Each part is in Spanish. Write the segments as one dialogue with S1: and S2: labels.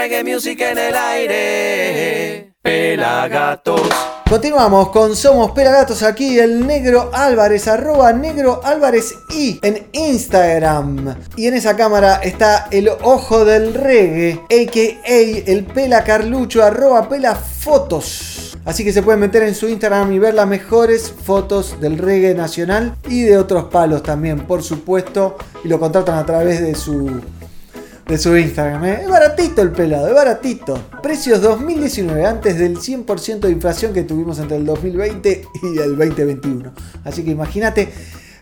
S1: reggae music en el aire. Pelagatos.
S2: Continuamos con Somos Pelagatos aquí, el negro Álvarez, arroba negro Álvarez y en Instagram. Y en esa cámara está el ojo del reggae, a.k.a. el pela Carlucho, arroba pela fotos. Así que se pueden meter en su Instagram y ver las mejores fotos del reggae nacional y de otros palos también, por supuesto. Y lo contratan a través de su de su Instagram. ¿eh? Es baratito el pelado, es baratito. Precios 2019, antes del 100% de inflación que tuvimos entre el 2020 y el 2021. Así que imagínate.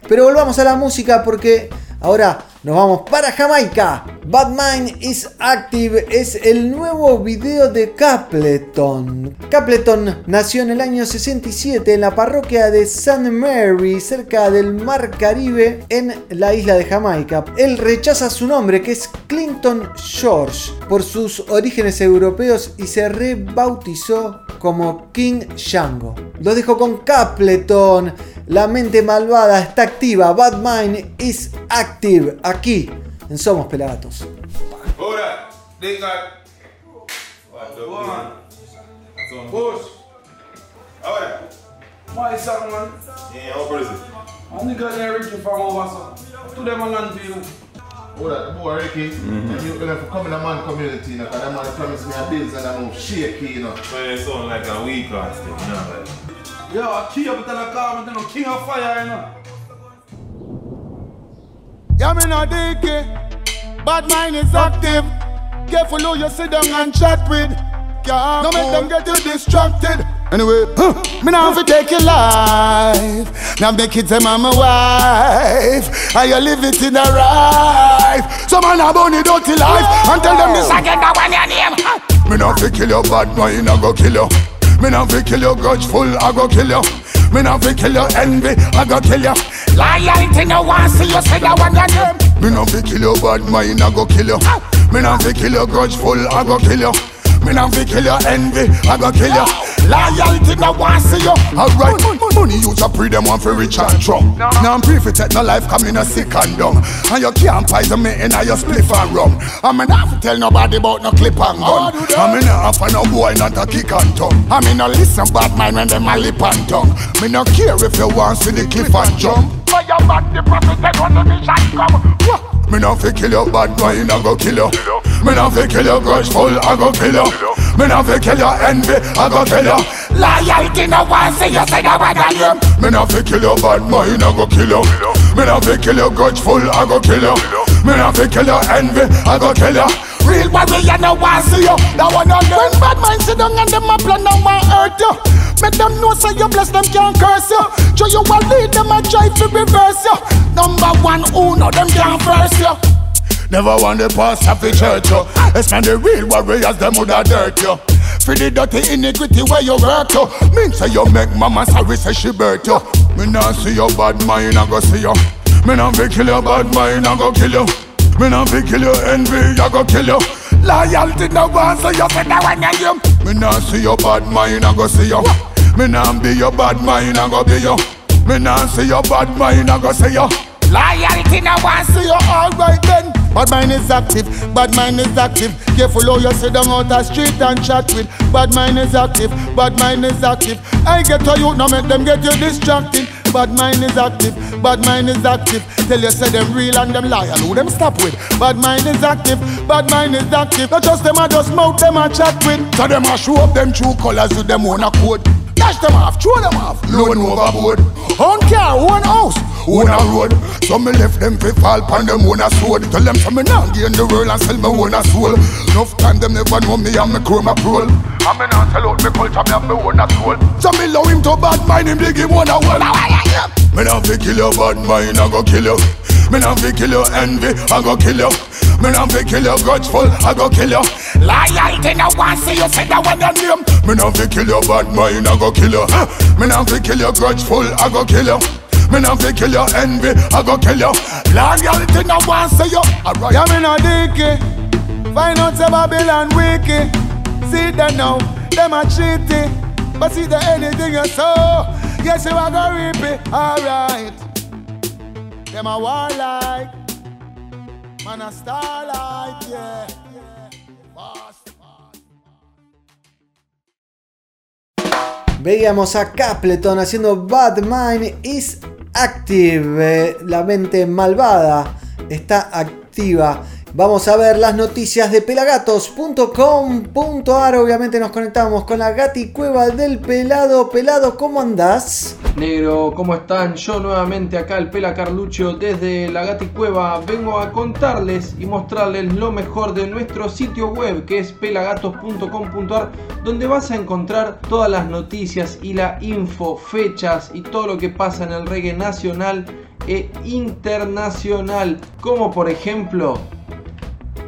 S2: Pero volvamos a la música porque ahora nos vamos para Jamaica. Bad Mind is Active es el nuevo video de Capleton. Capleton nació en el año 67 en la parroquia de St. Mary, cerca del Mar Caribe, en la isla de Jamaica. Él rechaza su nombre, que es Clinton George, por sus orígenes europeos y se rebautizó como King Shango. Lo dejo con Capleton. La mente malvada está activa. Bad Mind is active. Aquí en Somos Pelagatos.
S3: Ahora, diga. Push. Ahora.
S4: My son, man.
S3: Yeah, how old is it?
S4: I'm the guy there Ricky from over, so. To them a land deal.
S5: Hold the boy Ricky, mm-hmm. and you gonna come in the man community, you know, cause that man promised me a bills and I know shaky, you know.
S3: So you sound like a weak class thing, you know, like.
S4: Yo, I key up in the car, but then I'm king of fire, you know.
S6: Yeah, me no dicky. Bad mind is active. Careful who you sit down and chat with. Yeah, no make them get you distracted. Anyway, huh, me now fi take your life. Now the kids them and my wife. How you live it in a right. Some man a bunny dirty life. And tell them this again, that one your name. Me now fi kill your bad mind, I go kill you. Me now fi kill your grudgeful, I go kill you. Me now fi kill your envy, I go kill you. Loyalty no one see you say that one your name. Me now fi kill your bad mind, I go kill you. Me now fi kill your grudgeful, I go kill you. Me now fi kill your envy, I go kill you. Loyalty no one see you. Alright, money use a pre them one for rich and drunk. Now I'm pre for take no life come in a sick and dumb. And you can't poison me in a your spliff and rum. I mean not fi tell nobody about no clip and gun. I mean not for no boy not a kick and tongue. I mean no listen bad mind when them a lip and tongue. Me no care if you want see the cliff and jump. For your body protected when the mission come. Me no fi kill your bad mind, I go kill you. Me no fi kill your grudgeful, I go kill you. Me no fi kill your envy, I go kill you. Loyalty no one see you say that one your name. Me no fi kill your bad mind, I go kill you. Me no fi kill your grudgeful, I go kill you. Me no fi kill your envy, I go kill you. Real warrior no one see you. That one on them. When bad mind sit down and them a plan no one hurt you. Make them know say you bless them can't curse you. Show you a lead them a try to reverse you. Number one, who know them can't verse you. Never want the past of the church, yo. It's man the real warriors, them woulda dirt, yo. For the dirty iniquity where you work, yo. Mean say you make mama sorry, say she birth, yo. Me nah see your bad mind, I go see you. Me nah fi kill your bad mind, I go kill you. Me nah fi kill your envy, I go kill you. Loyalty no one, so you say that one you. Me nah see your bad mind, I go see you. Me nah be your bad mind, I go be you. Me nah see your bad mind, I go see you. Loyalty no one see you alright then. Bad mind is active, bad mind is active. Careful how you sit down out the street and chat with. Bad mind is active, bad mind is active. I get to you, now make them get you distracted. Bad mind is active, bad mind is active. Tell you say them real and them loyal, who them stop with. Bad mind is active, bad mind is active. Not just them I just mouth them a chat with. So them I show up them true colors with them own a code. Dash them off, throw them off, load overboard. Own car, own house, own a road. So me left them fi fall pon them own a sword. Tell them so me nah gain the world and sell me own a soul. Enough time them never know me and me crew my prole. And me nah sell out me culture, me have me own a soul. So me love him to bad mind, him dig him one a one. Me nah fi kill your bad mind, I go kill you. Me nah fi kill your envy, I go kill you. Me nah fi kill your grudgeful, I go kill you. Loyalty no one see you say that when your name. Me nah fi kill your bad mind, I go kill you. Me nah fi kill your grudgeful, I go kill you. Me nah fi kill your envy, I go kill you. Loyalty no one see you. Alright. Yeah, me nah dicky. Find out say Babylon wiki. See them now, them a cheaty. But see the anything you sow, yes you a go reap it. Alright. Them a warlike, man a starlight, yeah.
S2: Veíamos a Capleton haciendo Bad Mind is Active. Eh, la mente malvada está activa. Vamos a ver las noticias de pelagatos.com.ar. Obviamente nos conectamos con la gati cueva del pelado. Pelado, ¿cómo andás?
S7: Negro, ¿cómo están? Yo nuevamente acá, el Pela Carlucho, desde la Gati Cueva, vengo a contarles y mostrarles lo mejor de nuestro sitio web que es pelagatos.com.ar, donde vas a encontrar todas las noticias y la info, fechas y todo lo que pasa en el reggae nacional e internacional, como por ejemplo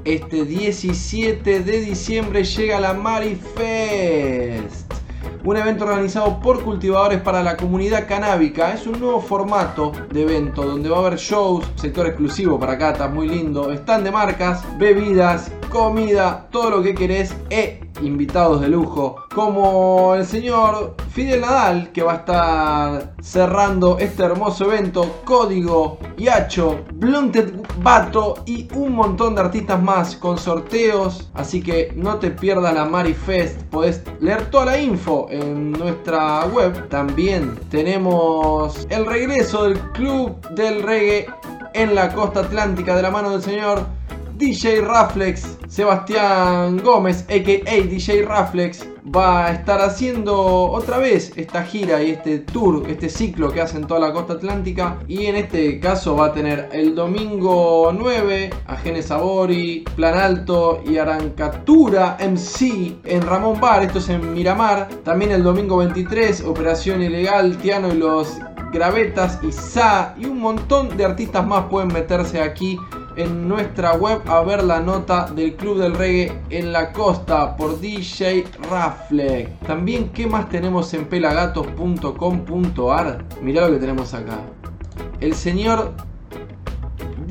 S7: este 17 de diciembre llega la Marifest. Un evento organizado por cultivadores para la comunidad canábica. Es un nuevo formato de evento donde va a haber shows, sector exclusivo para está muy lindo. Stand de marcas, bebidas, comida, todo lo que querés e invitados de lujo como el señor Fidel Nadal que va a estar cerrando este hermoso evento, Código, Yacho, Blunted Bato y un montón de artistas más con sorteos, así que no te pierdas la Marifest, podés leer toda la info en nuestra web. También tenemos el regreso del Club del Reggae en la costa atlántica de la mano del señor DJ Raflex, Sebastián Gómez, a.k.a. DJ Raflex, va a estar haciendo otra vez esta gira y este tour, este ciclo que hace toda la costa atlántica. Y en este caso va a tener el domingo 9 a Gene Sabori, Plan Alto y Arancatura MC en Ramón Bar, esto es en Miramar. También el domingo 23, Operación Ilegal, Tiano y los Gravetas y Sa y un montón de artistas más pueden meterse aquí en nuestra web a ver la nota del Club del Reggae en la costa por DJ Rafleck. También, ¿qué más tenemos en pelagatos.com.ar? Mirá lo que tenemos acá. El señor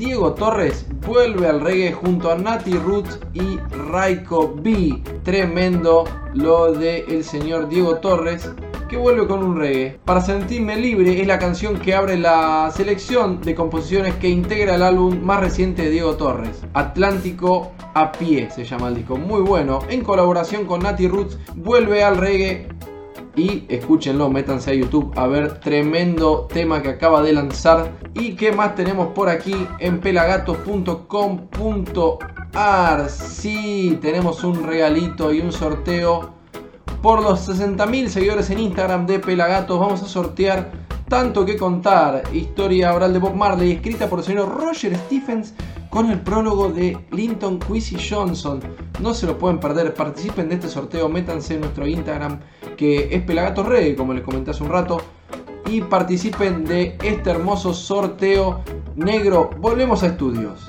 S7: Diego Torres vuelve al reggae junto a Nati Roots y Raiko B. Tremendo lo de señor Diego Torres que vuelve con un reggae. Para sentirme libre es la canción que abre la selección de composiciones que integra el álbum más reciente de Diego Torres, Atlántico a pie se llama el disco, muy bueno, en colaboración con Nati Roots, vuelve al reggae y escúchenlo, métanse a YouTube a ver tremendo tema que acaba de lanzar. Y qué más tenemos por aquí en pelagatos.com.ar. Sí, tenemos un regalito y un sorteo por los 60.000 seguidores en Instagram de Pelagatos vamos a sortear tanto que contar. Historia oral de Bob Marley escrita por el señor Roger Stephens con el prólogo de Linton Quincy Johnson. No se lo pueden perder, participen de este sorteo, métanse en nuestro Instagram que es Pelagatos Reggae, como les comenté hace un rato, y participen de este hermoso sorteo negro. Volvemos a estudios.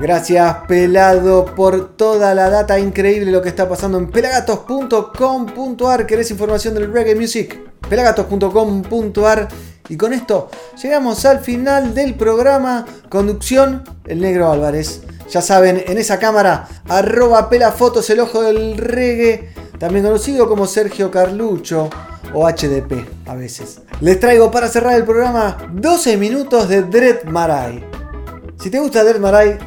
S2: Gracias Pelado por toda la data increíble lo que está pasando en pelagatos.com.ar. ¿Querés información del reggae music? pelagatos.com.ar. Y con esto llegamos al final del programa. Conducción, el negro Álvarez. Ya saben, en esa cámara, arroba pelafotos, el ojo del reggae. También conocido como Sergio Carlucho o HDP a veces. Les traigo para cerrar el programa 12 minutos de Dread Marai. Si te gusta Dread Marai,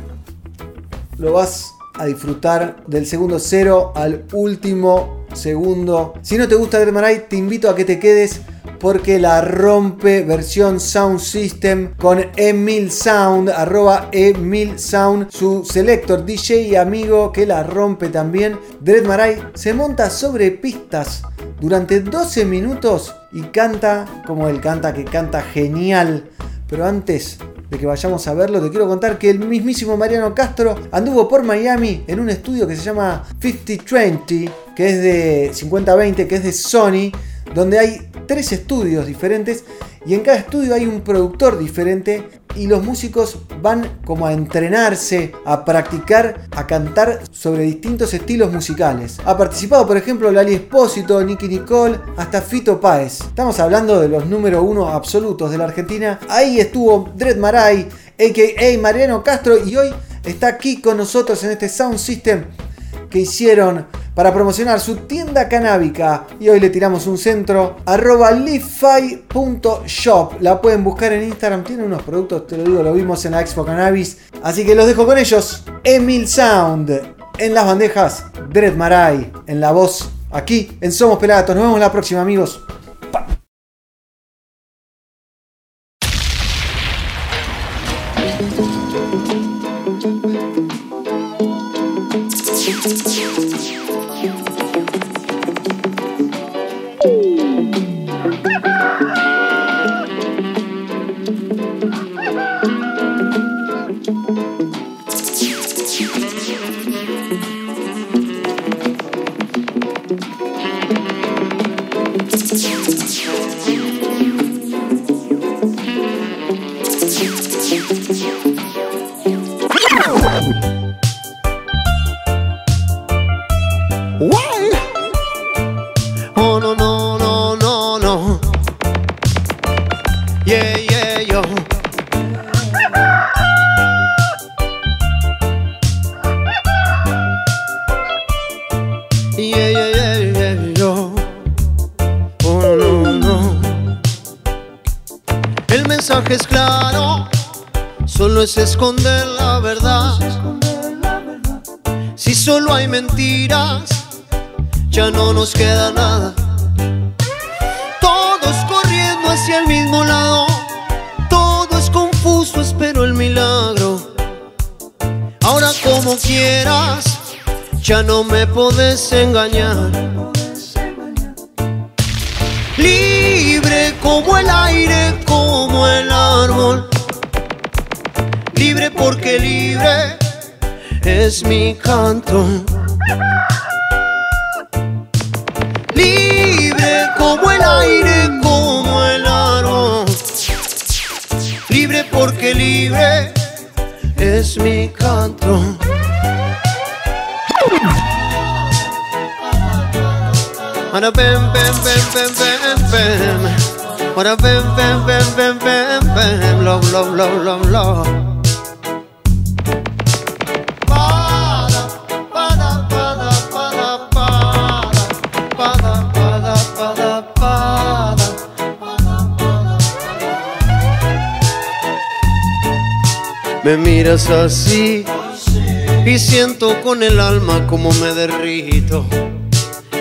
S2: lo vas a disfrutar del segundo cero al último segundo. Si no te gusta Dread te invito a que te quedes porque la rompe versión Sound System con Emil Sound, arroba Emil Sound, su selector DJ y amigo que la rompe también. Dread Marai se monta sobre pistas durante 12 minutos y canta como él canta, que canta genial. Pero antes de que vayamos a verlo, te quiero contar que el mismísimo Mariano Castro anduvo por Miami en un estudio que se llama 5020, que es de 5020, que es de Sony, donde hay tres estudios diferentes y en cada estudio hay un productor diferente y los músicos van como a entrenarse, a practicar, a cantar sobre distintos estilos musicales. Ha participado, por ejemplo, Lali Espósito, Nicky Nicole, hasta Fito Páez. Estamos hablando de los número uno absolutos de la Argentina. Ahí estuvo Dred Maray, a.k.a. Mariano Castro, y hoy está aquí con nosotros en este Sound System que hicieron para promocionar su tienda canábica. Y hoy le tiramos un centro. Arroba La pueden buscar en Instagram. Tiene unos productos, te lo digo, lo vimos en la Expo Cannabis. Así que los dejo con ellos. Emil Sound. En las bandejas, Dread Marai. En la voz, aquí en Somos Pelagatos. Nos vemos la próxima, amigos.
S8: Es esconder la verdad. Si solo hay mentiras, ya no nos queda nada. Todos corriendo hacia el mismo lado, todo es confuso, espero el milagro. Ahora como quieras, ya no me podés engañar. Libre como el aire, como el árbol porque libre es mi canto. Libre como el aire, como el aro. Libre porque libre es mi canto. Ahora ven, ven, ven, ven, ven, ven. Ahora ven, ven, ven, ven, ven, ven. Love, love, love, love, love. Me miras así y siento con el alma como me derrito.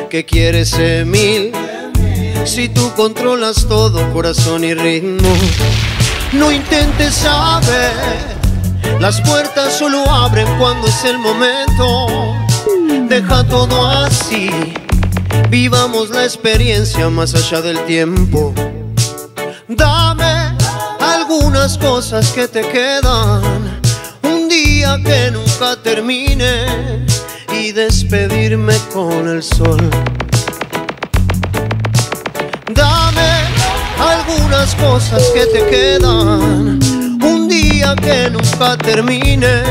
S8: ¿Qué quieres, Emil? Si tú controlas todo, corazón y ritmo. No intentes saber, las puertas solo abren cuando es el momento. Deja todo así, vivamos la experiencia más allá del tiempo. Algunas cosas que te quedan, un día que nunca termine y despedirme con el sol. Dame algunas cosas que te quedan, un día que nunca termine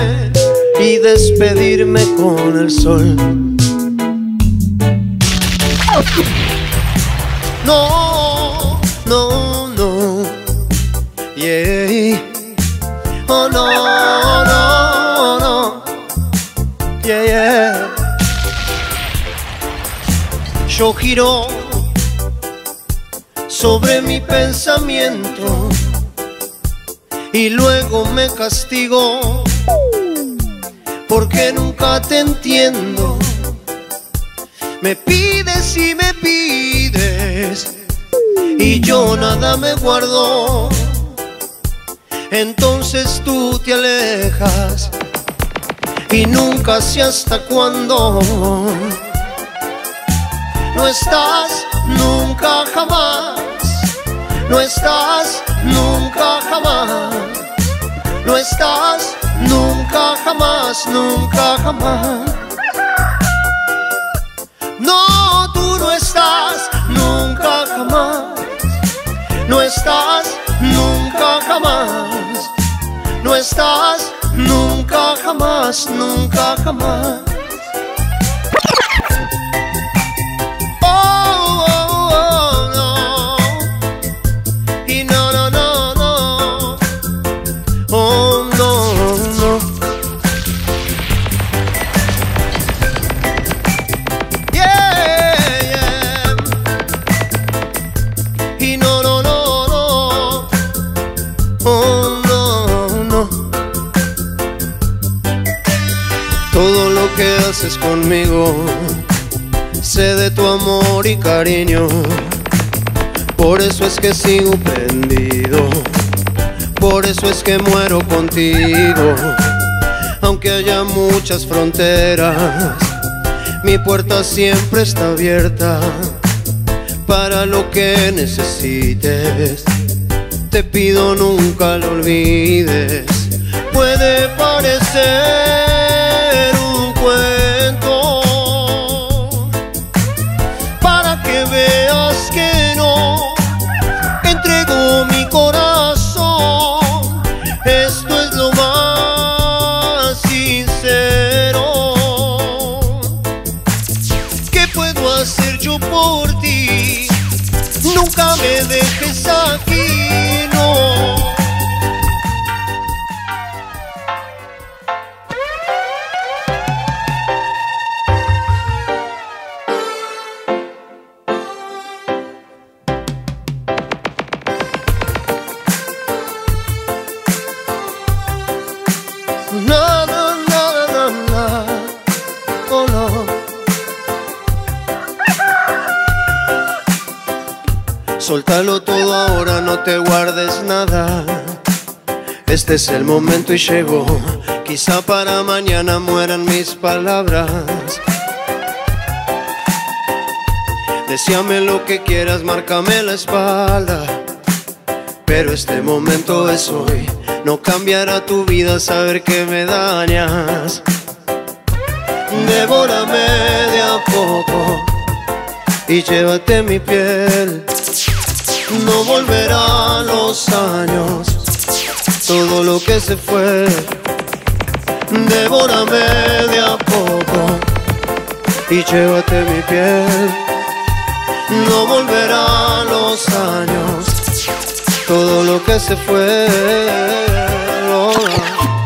S8: y despedirme con el sol. No, no, Oh no, no, no, yeah, yeah. Yo giro sobre mi pensamiento y luego me castigo porque nunca te entiendo. Me pides y me pides y yo nada me guardo. Entonces tú te alejas y nunca sé hasta cuándo. No estás nunca jamás, no estás nunca jamás, no estás nunca jamás, nunca jamás. No, tú no estás nunca jamás, no estás nunca jamás, no estás nunca jamás, nunca jamás. Por eso es que sigo prendido. Por eso es que muero contigo. Aunque haya muchas fronteras, mi puerta siempre está abierta para lo que necesites. Te pido nunca lo olvides. Puede parecer Este es el momento y llegó. Quizá para mañana mueran mis palabras. Decíame lo que quieras, márcame la espalda. Pero este momento es hoy. No cambiará tu vida saber que me dañas. Devórame de a poco y llévate mi piel. No volverán los años, todo lo que se fue. Devórame de a poco y llévate mi piel. No volverán los años, todo lo que se fue. Oh.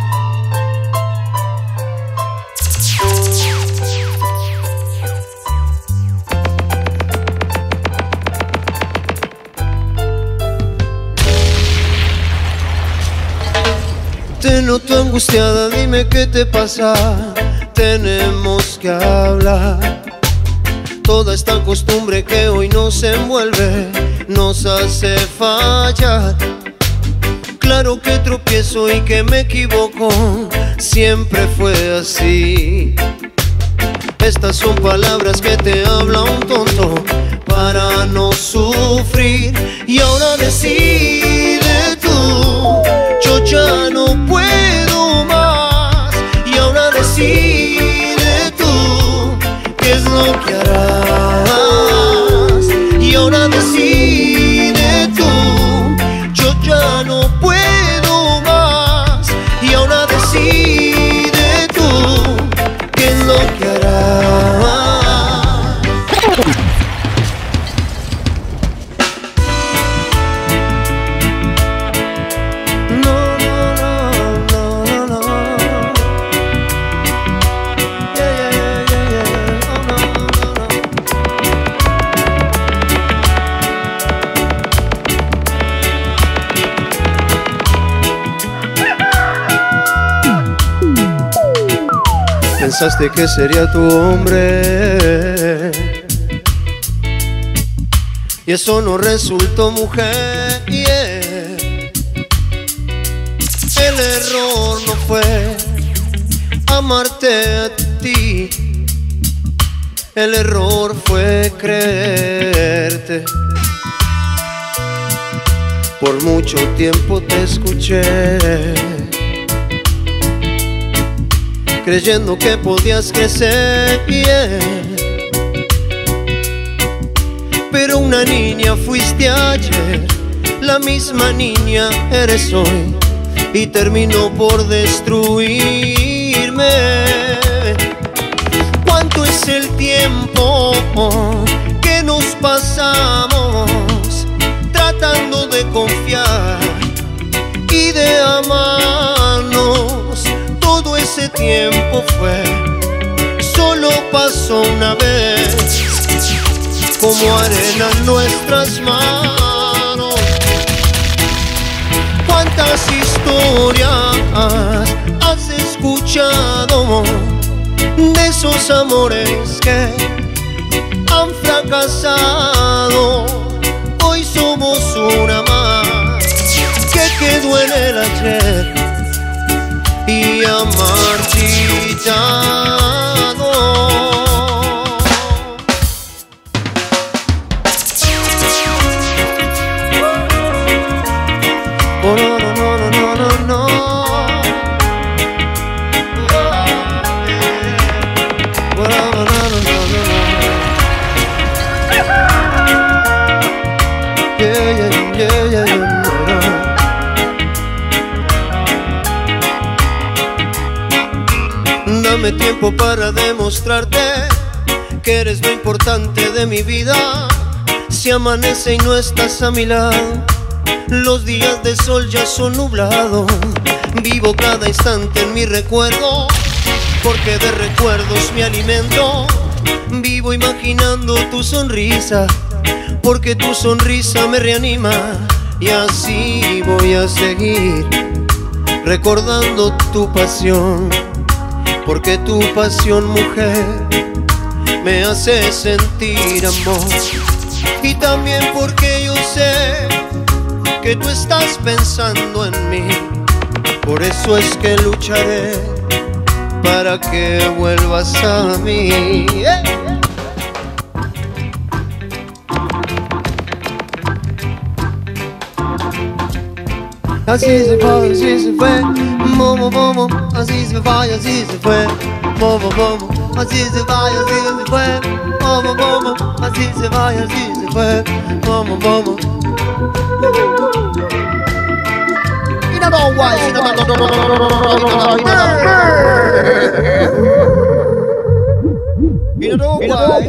S8: Noto angustiada, dime qué te pasa. Tenemos que hablar. Toda esta costumbre que hoy nos envuelve nos hace fallar. Claro que tropiezo y que me equivoco, siempre fue así. Estas son palabras que te habla un tonto para no sufrir. Y ahora decide tú, yo ya no Y ahora decide tú, yo ya no puedo más. Y ahora decide tú, qué es lo que harás. Pensaste que sería tu hombre y eso no resultó mujer. El error no fue amarte a ti. El error fue creerte. Por mucho tiempo te escuché, creyendo que podías crecer. yeah. Pero una niña fuiste ayer, la misma niña eres hoy y terminó por destruirme. ¿Cuánto es el tiempo que nos pasamos tratando de confiar y de amarnos? Ese tiempo fue, solo pasó una vez, como arena en nuestras manos cuántas historias has escuchado de esos amores que han fracasado. जान demostrarte que eres lo importante de mi vida. Si amanece y no estás a mi lado, los días de sol ya son nublados. Vivo cada instante en mi recuerdo, porque de recuerdos me alimento. Vivo imaginando tu sonrisa, porque tu sonrisa me reanima. Y así voy a seguir recordando tu pasión, porque tu pasión, mujer, me hace sentir amor. Y también porque yo sé que tú estás pensando en mí. Por eso es que lucharé para que vuelvas a mí. ¡Eh! Así se fue, así se fue, momo, momo, así se fue, así se fue, momo, momo, así se fue, así se fue, momo, momo, así se fue, así se fue, momo, momo. You don't know why, you don't know, you don't know,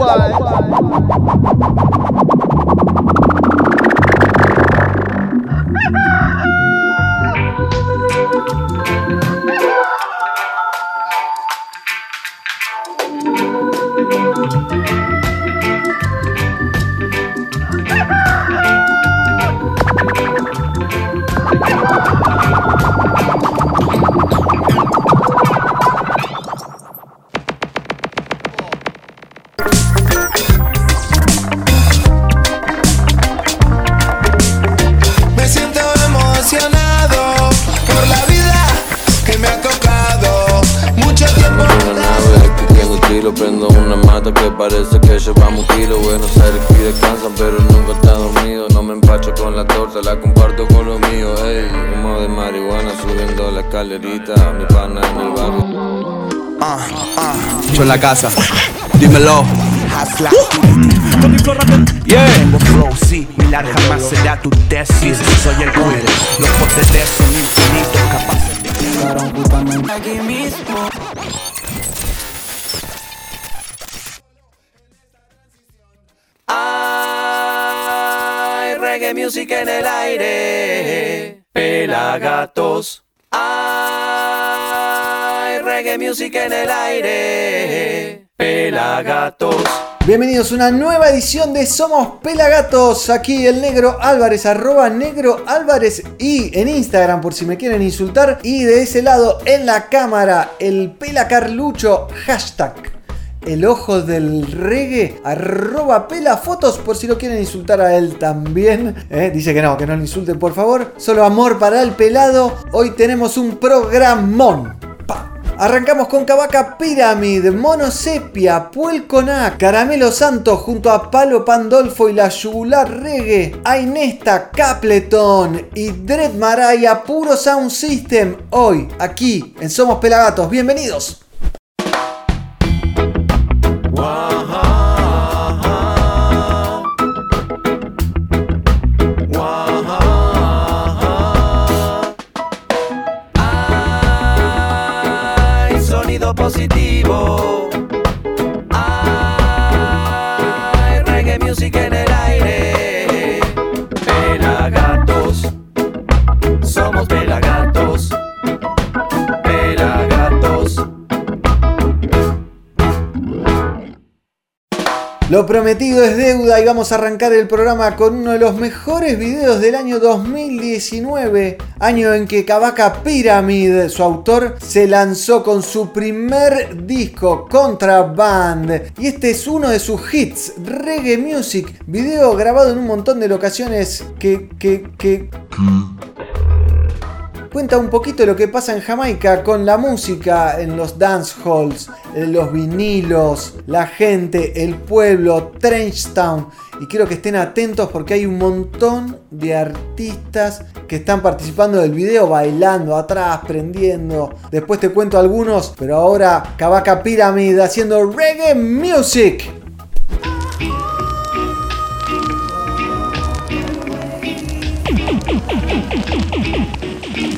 S9: parece que llevamos un kilo. Buenos Aires y descansan, pero nunca está dormido. No me empacho con la torta, la comparto con los míos. Ey, humo de marihuana subiendo la escalerita. Mi pana en el barrio.
S1: Ah, ah.
S10: Yo en la casa, dímelo. Yeah.
S1: Tengo flow, sí, mi larga jamás será tu tesis. Soy el queer, los poderes son infinitos, capaces de
S11: Aquí mismo.
S1: Music en el aire. Pelagatos. Hay reggae music en el aire. Pelagatos.
S2: Bienvenidos a una nueva edición de Somos Pelagatos. Aquí el negro Álvarez, arroba negro Álvarez y en Instagram por si me quieren insultar. Y de ese lado en la cámara, el Pela Carlucho, hashtag. El ojo del reggae, arroba pela fotos por si lo quieren insultar a él también. Eh, Dice que no, que no lo insulten por favor. Solo amor para el pelado. Hoy tenemos un programón. Arrancamos con Cavaca Pyramid, Mono Sepia, Puelconá, Caramelo Santos junto a Palo Pandolfo y la Yugular Reggae, Ainesta, Capleton y Dread Maraya, Puro Sound System. Hoy, aquí en Somos Pelagatos. Bienvenidos. Lo prometido es deuda y vamos a arrancar el programa con uno de los mejores videos del año 2019, año en que Kabaka Pyramid, su autor, se lanzó con su primer disco, Contraband. Y este es uno de sus hits, Reggae Music, video grabado en un montón de locaciones que... que, que cuenta un poquito lo que pasa en Jamaica con la música en los dance halls, en los vinilos, la gente, el pueblo, Trenchtown. Y quiero que estén atentos porque hay un montón de artistas que están participando del video, bailando atrás, prendiendo. Después te cuento algunos, pero ahora Kabaka Pyramid haciendo reggae music.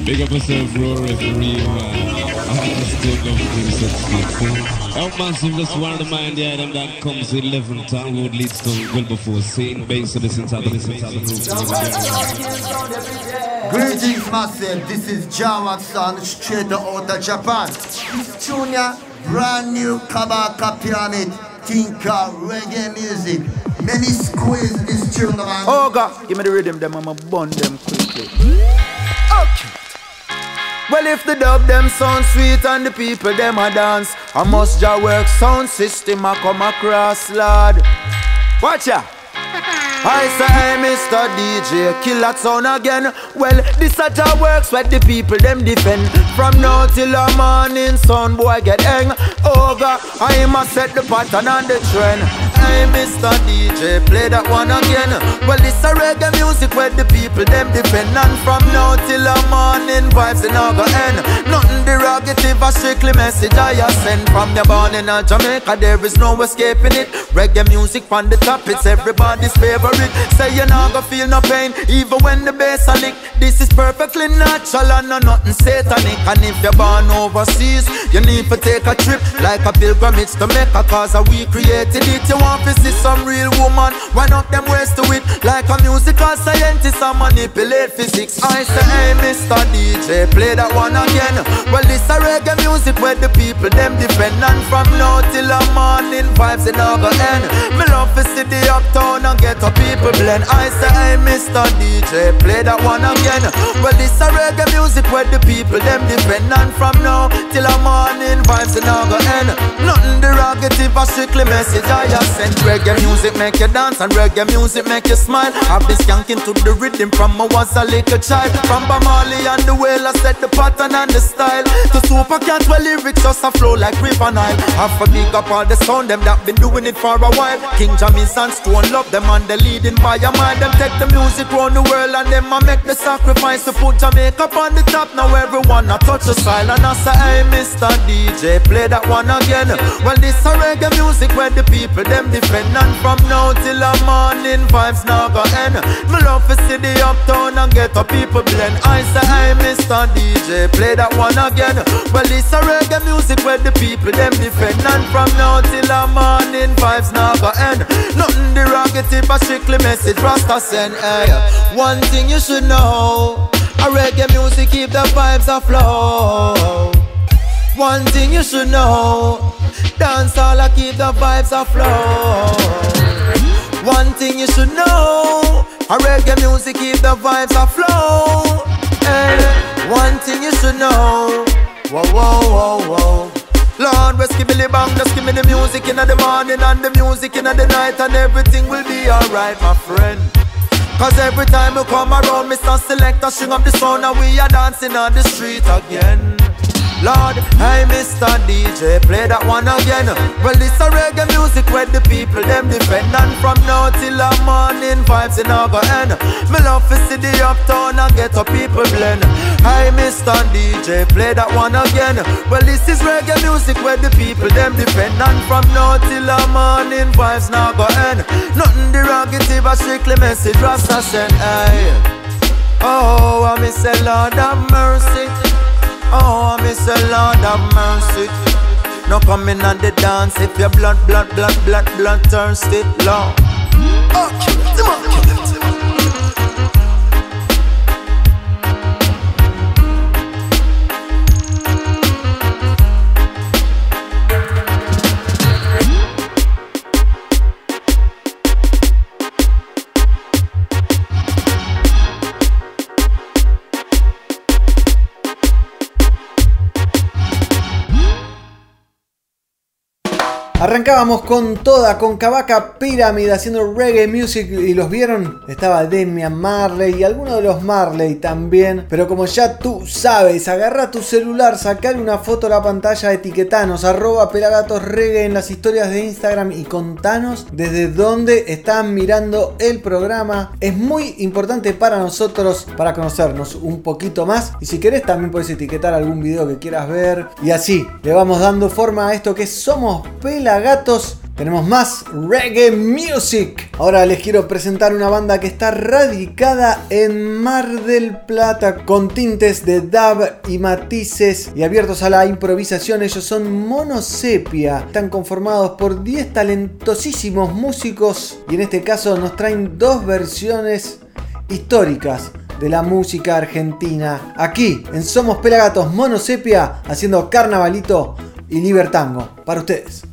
S11: Big up myself, Roar Referee, man. I had to still go through the Elk Massive, one of the mind the item that comes 11 time road leads to Wilberforce. Same to.
S12: Greetings, Massive. This is Jawaxan, straight out of Japan. It's Junior, brand new Kabaka Pyramid. Tinker reggae music. Many squeeze this tune.
S13: Oh, God, give me the rhythm, them. I'm gonna burn them quickly. Okay. Well, if the dub them sound sweet and the people them a dance, I must ja work sound system I come across, lad. Watch ya. I say, Mr. DJ, kill that sound again. Well, this a ja works where the people them defend. From now till the morning, sun boy get hang. Over, I must set the pattern and the trend. Hey, Mr. DJ, play that one again. Well, this a reggae music where the people them defend. And from now till the morning, vibes in go end. Nothing derogative, a strictly message I send. From your born in Jamaica, there is no escaping it. Reggae music on the top, it's everybody's favorite. Say you're not gonna feel no pain, even when the bass a lick. This is perfectly natural and no nothing satanic. And if you're born overseas, you need to take a trip like a pilgrimage to Mecca, cause we created it. You want to see some real woman, why not them ways to it? Like a musical scientist, I manipulate physics. I say, hey, Mr. DJ, play that one again. Well, this a reggae music where the people them defend. And from now till the morning, vibes in go end. Me love to see the uptown and get up people blend. I say, hey, Mr. DJ, play that one again. Well, this a reggae music where the people them depend And from now till the morning, vibes in all go end. Nothing derogative, a strictly message I just send. Reggae music make you dance and reggae music make you smile. I've been skanking to the rhythm from I was a little child. From Bamali and the whale, I set the pattern and the style. To super cat, well, lyrics just a flow like river Nile. Have a big up all the sound, them that been doing it for a while. King Jamis and Stone love them and they leading by a mind. Them take the music round the world and them a make the sacrifice to put Jamaica on the top. Now everyone a touch the style and I say, hey, Mr. DJ, play that one again. Well, this a reggae music where the people them defend. And from now till the morning, vibes now go end. Me love to see the uptown and get the people blend. I say, hey, Mr. DJ, play that one again. Well, this a reggae music where the people them defend. And from now till the morning, vibes now go end. Nothing derogative, but strictly message Rasta send. Eh, hey, one thing you should know. A reggae music keep the vibes afloat. One thing you should know. Dance all I keep the vibes afloat. One thing you should know. A reggae music keep the vibes afloat. Hey, one thing you should know. Whoa, whoa, whoa, whoa. Lord, rescue Billy Bang, just give me the music in the morning and the music in the night, and everything will be alright, my friend. Cause every time you come around, Mr. Selector, string up the sound, and we are dancing on the street again. Lord, hey Mr. DJ, play that one again. Well, this a reggae music where the people them defend, and from now till the morning, vibes in our end. Me love to see the uptown and get the people blend. Hey Mr. DJ, play that one again. Well, this is reggae music where the people them defend, and from now till the morning, vibes now go end. Nothing derogative, a strictly message Rasta send. Oh, I miss a Lord of mercy. Oh, I miss a Lord of mercy. No coming on the dance if your blood, blood, blood, blood, blood thirsty, Lord. Oh, kill them, kill them, kill them.
S2: Arrancábamos con toda, con Kabaka Pyramid haciendo reggae music y los vieron. Estaba Demian Marley y algunos de los Marley también. Pero como ya tú sabes, agarra tu celular, sacar una foto a la pantalla, etiquetanos, arroba pelagatos reggae en las historias de Instagram y contanos desde dónde están mirando el programa. Es muy importante para nosotros para conocernos un poquito más. Y si querés también puedes etiquetar algún video que quieras ver. Y así le vamos dando forma a esto que somos pelagatos gatos tenemos más reggae music. Ahora les quiero presentar una banda que está radicada en Mar del Plata con tintes de dub y matices y abiertos a la improvisación. Ellos son Monosepia. Están conformados por 10 talentosísimos músicos y en este caso nos traen dos versiones históricas de la música argentina. Aquí en Somos Pelagatos Monosepia haciendo carnavalito y libertango para ustedes.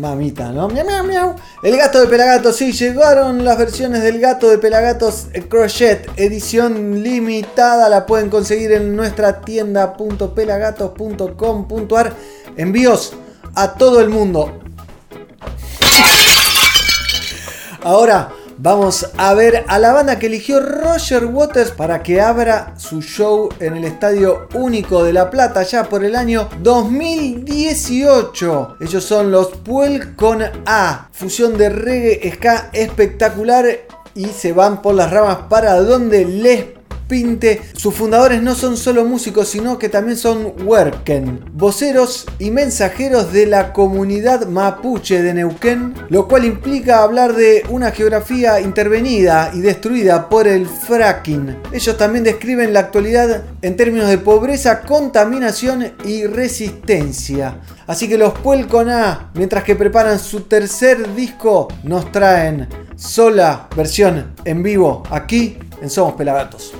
S2: Mamita, ¿no? Miau, miau, miau. El gato de Pelagatos, sí, llegaron las versiones del gato de Pelagatos Crochet, edición limitada. La pueden conseguir en nuestra tienda.pelagatos.com.ar. Envíos a todo el mundo. Ahora vamos a ver a la banda que eligió Roger Waters para que abra su show en el Estadio Único de La Plata ya por el año 2018. Ellos son los Puel con A, fusión de reggae ska espectacular y se van por las ramas para donde les Sus fundadores no son solo músicos, sino que también son Werken, voceros y mensajeros de la comunidad mapuche de Neuquén, lo cual implica hablar de una geografía intervenida y destruida por el fracking. Ellos también describen la actualidad en términos de pobreza, contaminación y resistencia. Así que los Puelcon A, mientras que preparan su tercer disco, nos traen sola versión en vivo aquí en Somos Pelagatos.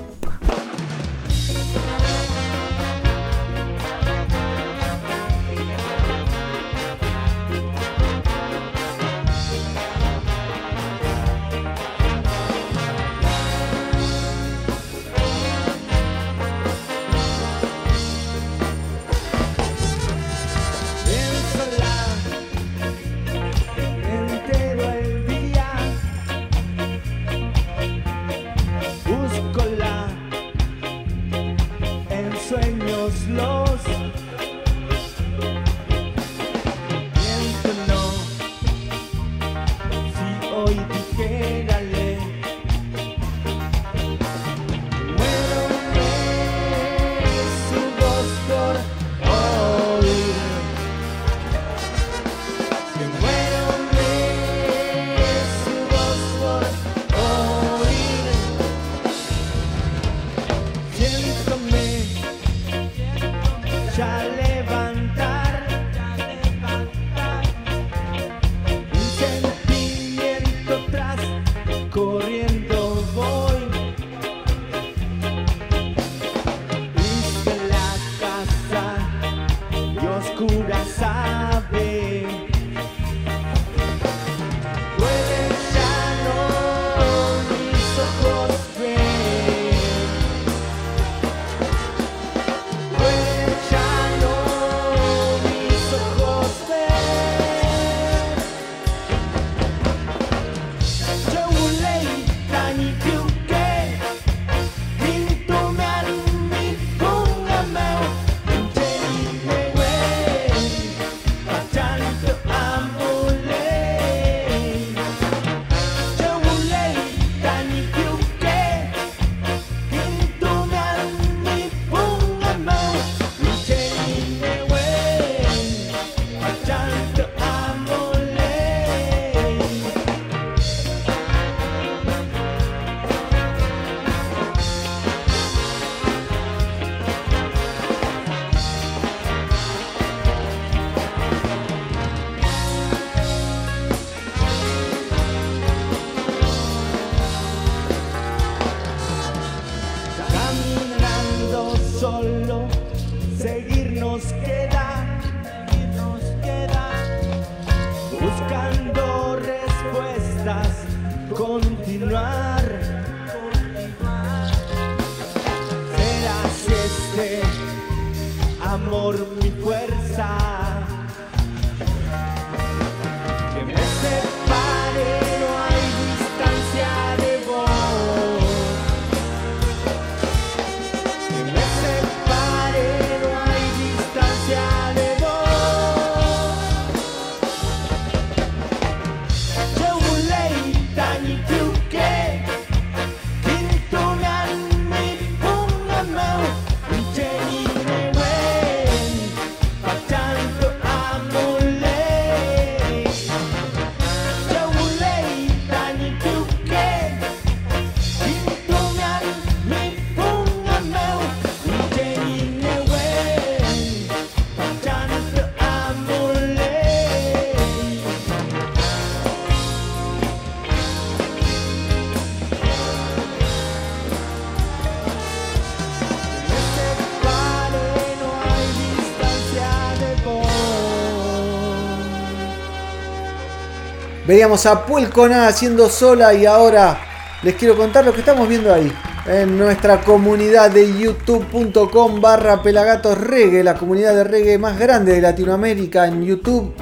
S2: Veíamos a Puelcona haciendo sola y ahora les quiero contar lo que estamos viendo ahí. En nuestra comunidad de youtube.com barra pelagatos reggae, la comunidad de reggae más grande de Latinoamérica en YouTube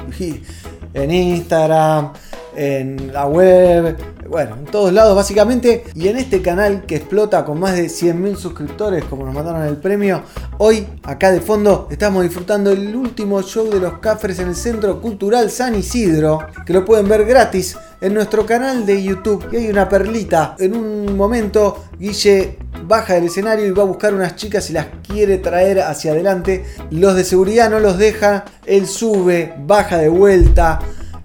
S2: en Instagram, en la web, bueno, en todos lados básicamente. Y en este canal que explota con más de 100.000 suscriptores, como nos mandaron el premio, hoy acá de fondo estamos disfrutando el último show de los Cafres en el Centro Cultural San Isidro, que lo pueden ver gratis en nuestro canal de YouTube. Y hay una perlita. En un momento, Guille baja del escenario y va a buscar unas chicas y las quiere traer hacia adelante. Los de seguridad no los dejan. Él sube, baja de vuelta.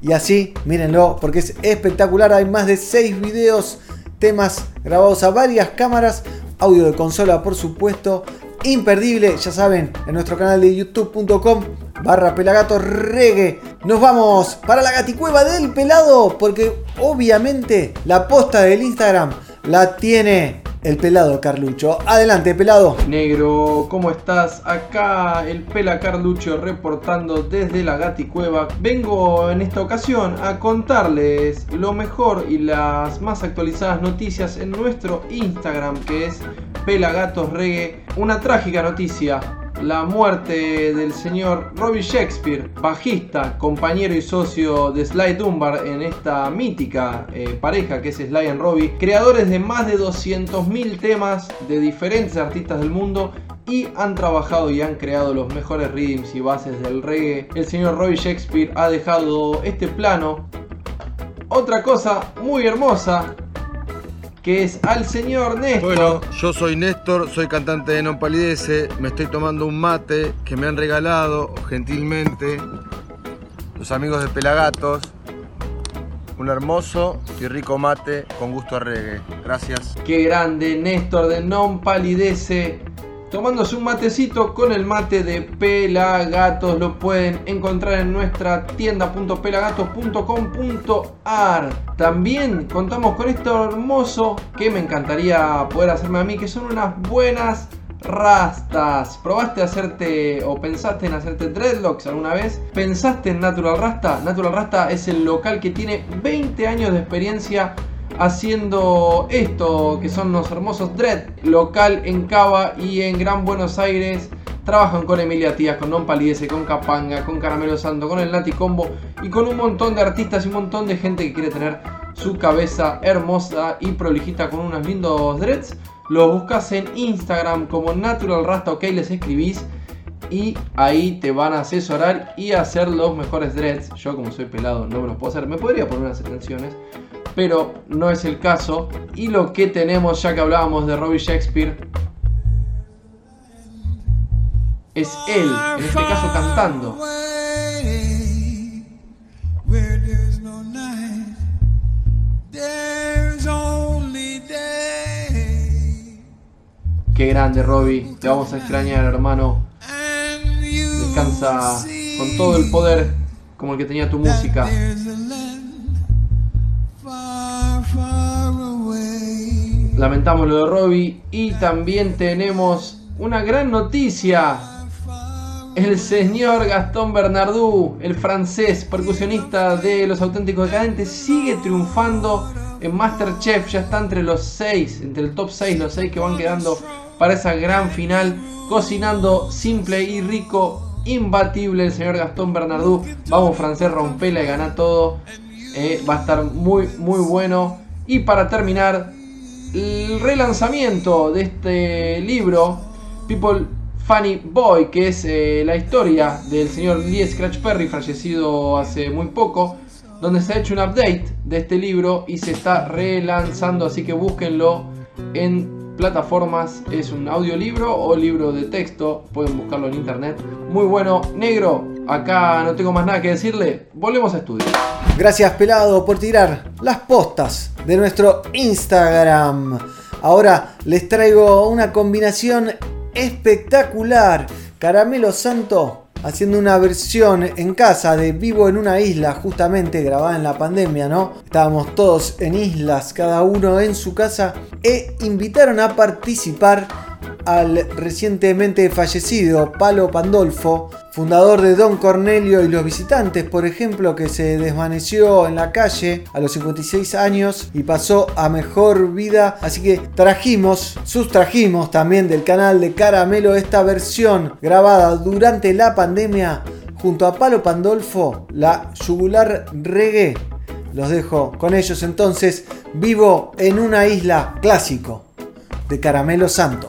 S2: Y así, mírenlo, porque es espectacular. Hay más de 6 videos, temas grabados a varias cámaras, audio de consola, por supuesto. Imperdible, ya saben, en nuestro canal de youtube.com barra pelagato reggae. Nos vamos para la gaticueva del pelado, porque obviamente la posta del Instagram la tiene el pelado Carlucho. Adelante, pelado.
S7: Negro, ¿cómo estás? Acá el Pela Carlucho reportando desde la Gaticueva. Vengo en esta ocasión a contarles lo mejor y las más actualizadas noticias en nuestro Instagram, que es Pelagatos Reggae. Una trágica noticia la muerte del señor Robbie Shakespeare, bajista, compañero y socio de Sly Dunbar en esta mítica eh, pareja que es Sly y Robbie, creadores de más de 200.000 temas de diferentes artistas del mundo y han trabajado y han creado los mejores rhythms y bases del reggae. El señor Robbie Shakespeare ha dejado este plano. Otra cosa muy hermosa que es al señor Néstor.
S14: Bueno, yo soy Néstor, soy cantante de Non Palidece, me estoy tomando un mate que me han regalado gentilmente los amigos de Pelagatos. Un hermoso y rico mate con gusto a reggae. Gracias.
S7: Qué grande, Néstor de Non Palidece. Tomándose un matecito con el mate de Pelagatos. Lo pueden encontrar en nuestra tienda.pelagatos.com.ar. También contamos con esto hermoso que me encantaría poder hacerme a mí, que son unas buenas rastas. ¿Probaste hacerte o pensaste en hacerte dreadlocks alguna vez? ¿Pensaste en Natural Rasta? Natural Rasta es el local que tiene 20 años de experiencia haciendo esto, que son los hermosos Dread, local en Cava y en Gran Buenos Aires. Trabajan con Emilia Tías, con Don Palidece, con Capanga, con Caramelo Santo, con el Nati Combo y con un montón de artistas y un montón de gente que quiere tener su cabeza hermosa y prolijita con unos lindos dreads. Los buscas en Instagram como Natural Rasta, ok, les escribís y ahí te van a asesorar y hacer los mejores dreads. Yo como soy pelado no me los puedo hacer, me podría poner unas extensiones, pero no es el caso. Y lo que tenemos, ya que hablábamos de Robbie Shakespeare, es él, en este caso cantando. Qué grande, Robbie. Te vamos a extrañar, hermano. Descansa con todo el poder como el que tenía tu música. Lamentamos lo de Robbie y también tenemos una gran noticia. El señor Gastón Bernardú, el francés percusionista de Los Auténticos Decadentes, sigue triunfando en Masterchef. Ya está entre los 6, entre el top 6, los 6 que van quedando para esa gran final. Cocinando simple y rico, imbatible el señor Gastón Bernardú. Vamos francés, rompela y gana todo. Eh, va a estar muy, muy bueno. Y para terminar, el relanzamiento de este libro, People Funny Boy, que es eh, la historia del señor Lee Scratch Perry, fallecido hace muy poco, donde se ha hecho un update de este libro y se está relanzando, así que búsquenlo en plataformas, es un audiolibro o libro de texto, pueden buscarlo en internet. Muy bueno, negro, acá no tengo más nada que decirle, volvemos a estudiar.
S2: Gracias Pelado por tirar las postas de nuestro Instagram. Ahora les traigo una combinación espectacular. Caramelo Santo haciendo una versión en casa de Vivo en una isla, justamente grabada en la pandemia, ¿no? Estábamos todos en islas, cada uno en su casa, e invitaron a participar al recientemente fallecido Palo Pandolfo, fundador de Don Cornelio y los visitantes, por ejemplo, que se desvaneció en la calle a los 56 años y pasó a mejor vida. Así que trajimos, sustrajimos también del canal de Caramelo esta versión grabada durante la pandemia junto a Palo Pandolfo, la yugular reggae. Los dejo con ellos entonces, vivo en una isla clásico de Caramelo Santo.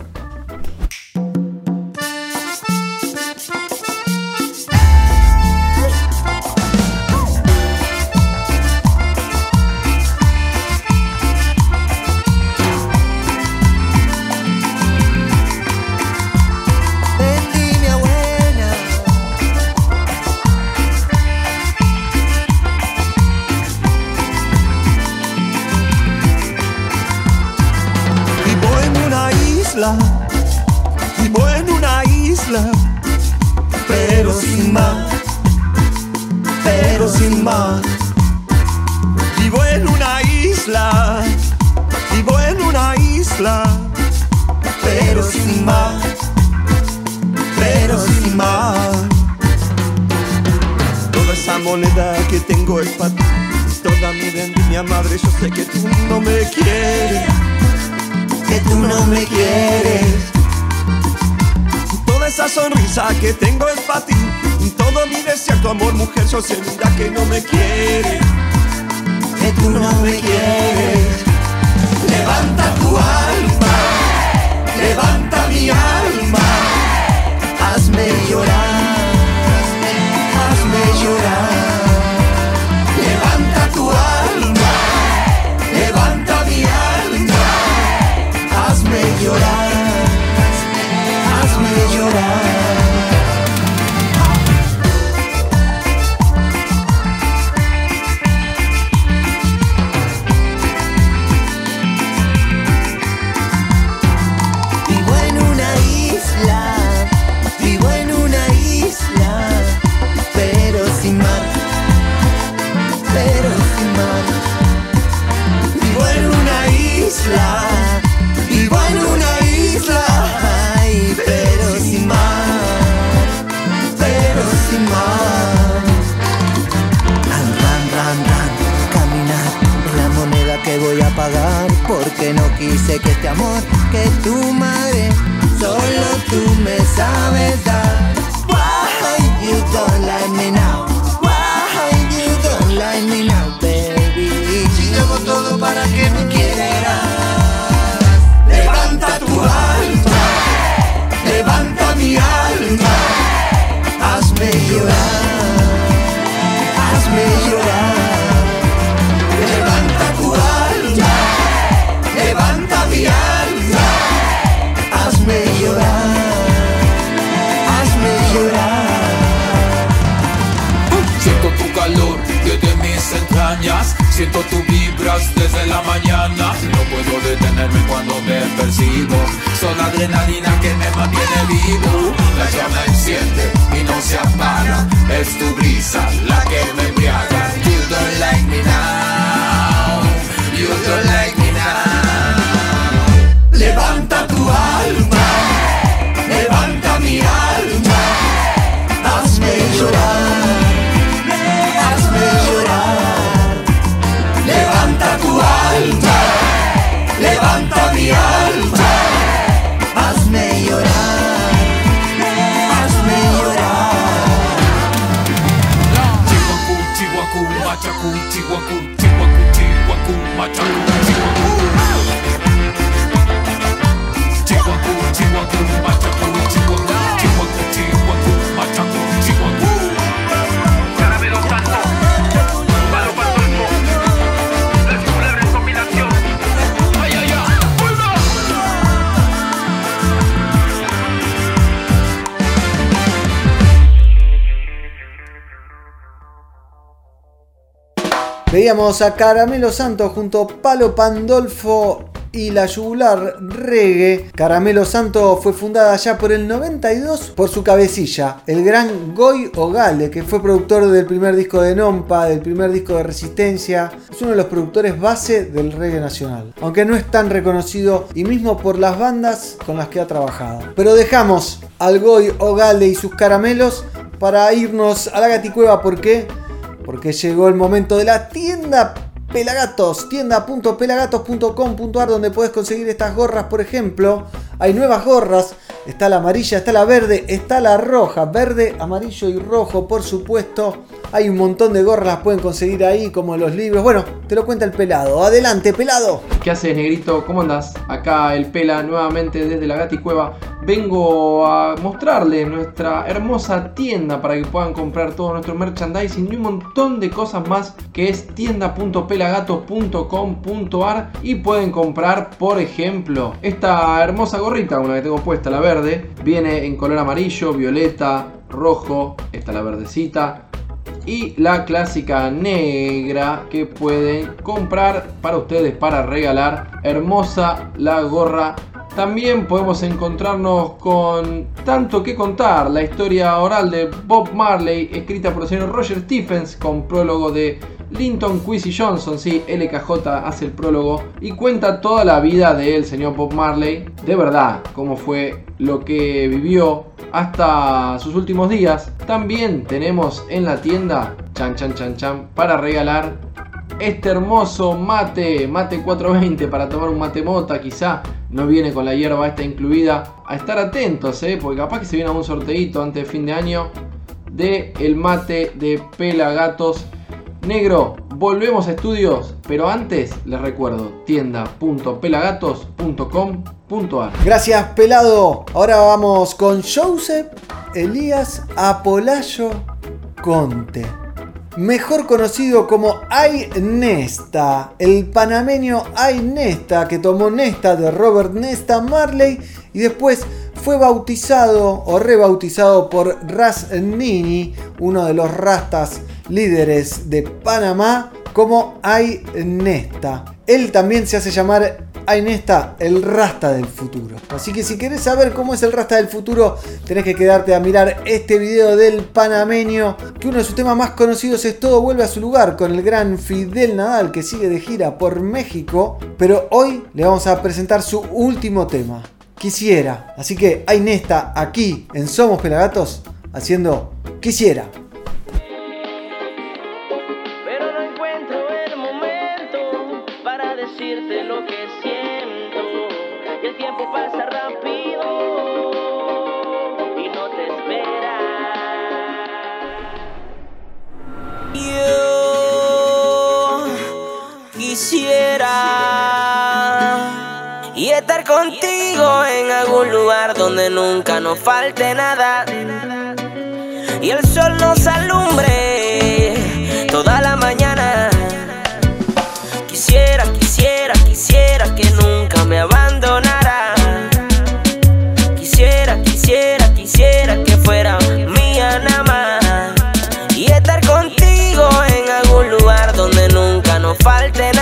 S15: que tengo es para ti. Todo mi desierto, amor, mujer, yo sé que no me
S16: quiero.
S2: Veíamos a Caramelo Santos junto a Palo Pandolfo y la yugular reggae. Caramelo Santo fue fundada ya por el 92 por su cabecilla, el gran Goy Ogale, que fue productor del primer disco de Nompa, del primer disco de Resistencia. Es uno de los productores base del reggae nacional, aunque no es tan reconocido y mismo por las bandas con las que ha trabajado. Pero dejamos al Goy Ogale y sus caramelos para irnos a la gaticueva porque porque llegó el momento de la tienda Pelagatos, tienda.pelagatos.com.ar donde puedes conseguir estas gorras, por ejemplo. Hay nuevas gorras, está la amarilla, está la verde, está la roja, verde, amarillo y rojo, por supuesto. Hay un montón de gorras, las pueden conseguir ahí, como los libros. Bueno, te lo cuenta el pelado. Adelante, pelado.
S7: ¿Qué haces, negrito? ¿Cómo andás? Acá el Pela nuevamente desde la Gati Cueva. Vengo a mostrarles nuestra hermosa tienda para que puedan comprar todo nuestro merchandising y un montón de cosas más que es tienda.pelagatos.com.ar y pueden comprar, por ejemplo, esta hermosa gorrita, una que tengo puesta, la verde. Viene en color amarillo, violeta, rojo, esta la verdecita, y la clásica negra que pueden comprar para ustedes para regalar. Hermosa la gorra. También podemos encontrarnos con tanto que contar, la historia oral de Bob Marley, escrita por el señor Roger Stephens, con prólogo de Linton Quincy Johnson, sí, LKJ hace el prólogo y cuenta toda la vida del señor Bob Marley, de verdad, cómo fue lo que vivió hasta sus últimos días. También tenemos en la tienda, chan chan chan chan, para regalar este hermoso mate, mate 420 para tomar un mate mota, quizá no viene con la hierba esta incluida. A estar atentos, ¿eh? porque capaz que se viene a un sorteito antes de fin de año de el mate de Pelagatos Negro. Volvemos a estudios, pero antes les recuerdo tienda.pelagatos.com.ar.
S2: Gracias, pelado. Ahora vamos con Joseph Elías Apolayo Conte. Mejor conocido como Ay Nesta, el panameño Ay Nesta que tomó Nesta de Robert Nesta Marley y después fue bautizado o rebautizado por Ras Nini, uno de los rastas líderes de Panamá, como Ay Nesta. Él también se hace llamar Ainesta, el rasta del futuro. Así que si querés saber cómo es el rasta del futuro, tenés que quedarte a mirar este video del panameño, que uno de sus temas más conocidos es Todo vuelve a su lugar, con el gran Fidel Nadal que sigue de gira por México, pero hoy le vamos a presentar su último tema. Quisiera. Así que Ainesta aquí en Somos Pelagatos haciendo Quisiera.
S17: Pero no encuentro el momento para decirte lo que siento. Y el tiempo pasa rápido y no te espera. Yo quisiera contigo en algún lugar donde nunca nos falte nada y el sol nos alumbre toda la mañana. Quisiera, quisiera, quisiera que nunca me abandonara. Quisiera, quisiera, quisiera que fuera mía nada más. Y estar contigo en algún lugar donde nunca nos falte nada.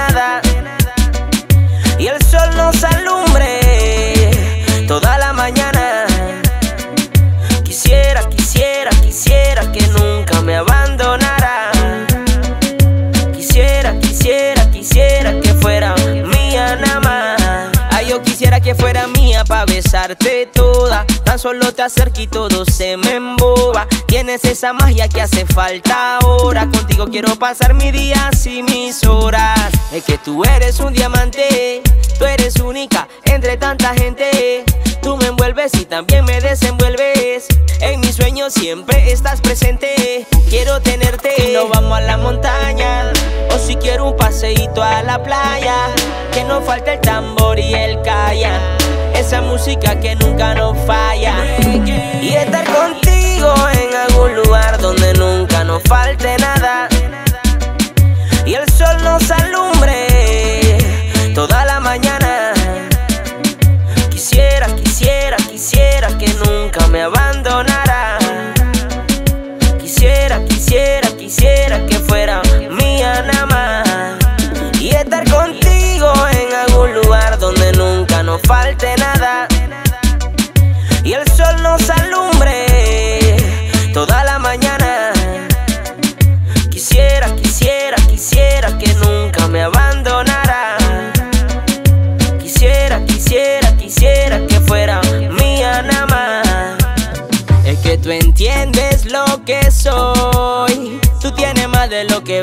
S17: Tan solo te acerco y todo se me emboba. Tienes esa magia que hace falta ahora. Contigo quiero pasar mis días y mis horas. Es que tú eres un diamante. Tú eres única entre tanta gente. Tú me envuelves y también me desenvuelves. En mis sueños siempre estás presente. Quiero tenerte y nos vamos a la montaña. O si quiero un paseíto a la playa. Que no falte el tambor y el calla. Esa música que nunca nos falla. Y estar contigo en algún lugar donde nunca nos falte nada. Y el sol nos alumbre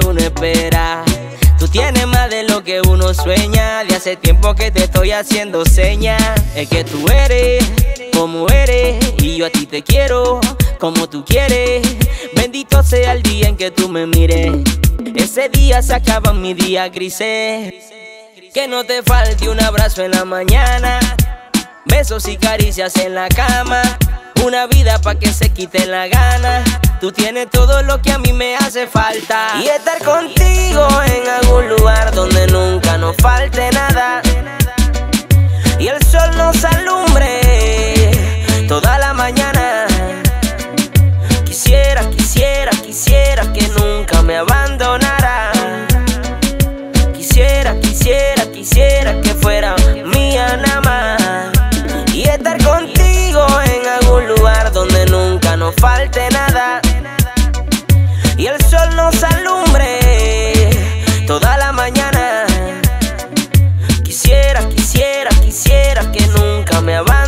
S17: uno espera. Tú tienes más de lo que uno sueña. De hace tiempo que te estoy haciendo señas. Es que tú eres como eres. Y yo a ti te quiero como tú quieres. Bendito sea el día en que tú me mires. Ese día se acaban mis días grises. Que no te falte un abrazo en la mañana. Besos y caricias en la cama. Una vida pa' que se quite la gana. Tú tienes todo lo que a mí me hace falta. Y estar contigo en algún lugar donde nunca nos falte nada. Y el sol nos alumbre toda la mañana. Quisiera, quisiera, quisiera que nunca me abandonara. Quisiera, quisiera, quisiera que fuera mía nada más. Nos falte nada. Y el sol nos alumbre toda la mañana. Quisiera, quisiera, quisiera que nunca me abandonara.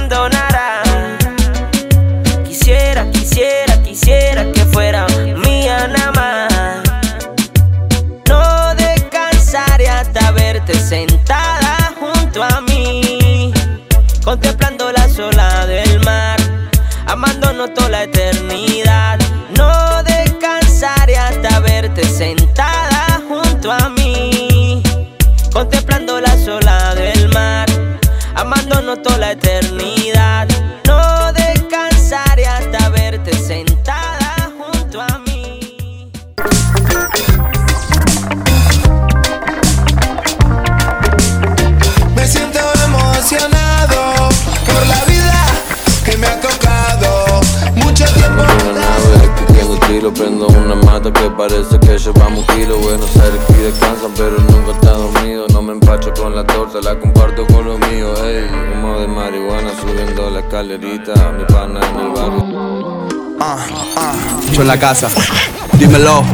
S10: Yo en la casa. Dímelo.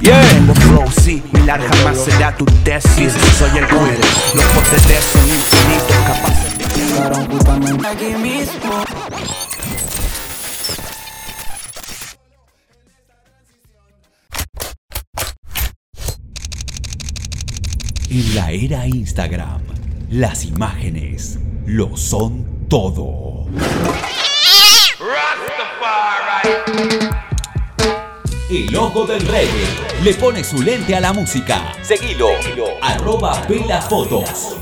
S18: Yeah. Tengo flow, sí, mi larga jamás será tu tesis. Soy el queer, los poderes son infinitos, capaces de aquí mismo.
S19: En la era Instagram, las imágenes lo son todo. El ojo del reggae le pone su lente a la música. Seguilo. Arroba Pela Fotos.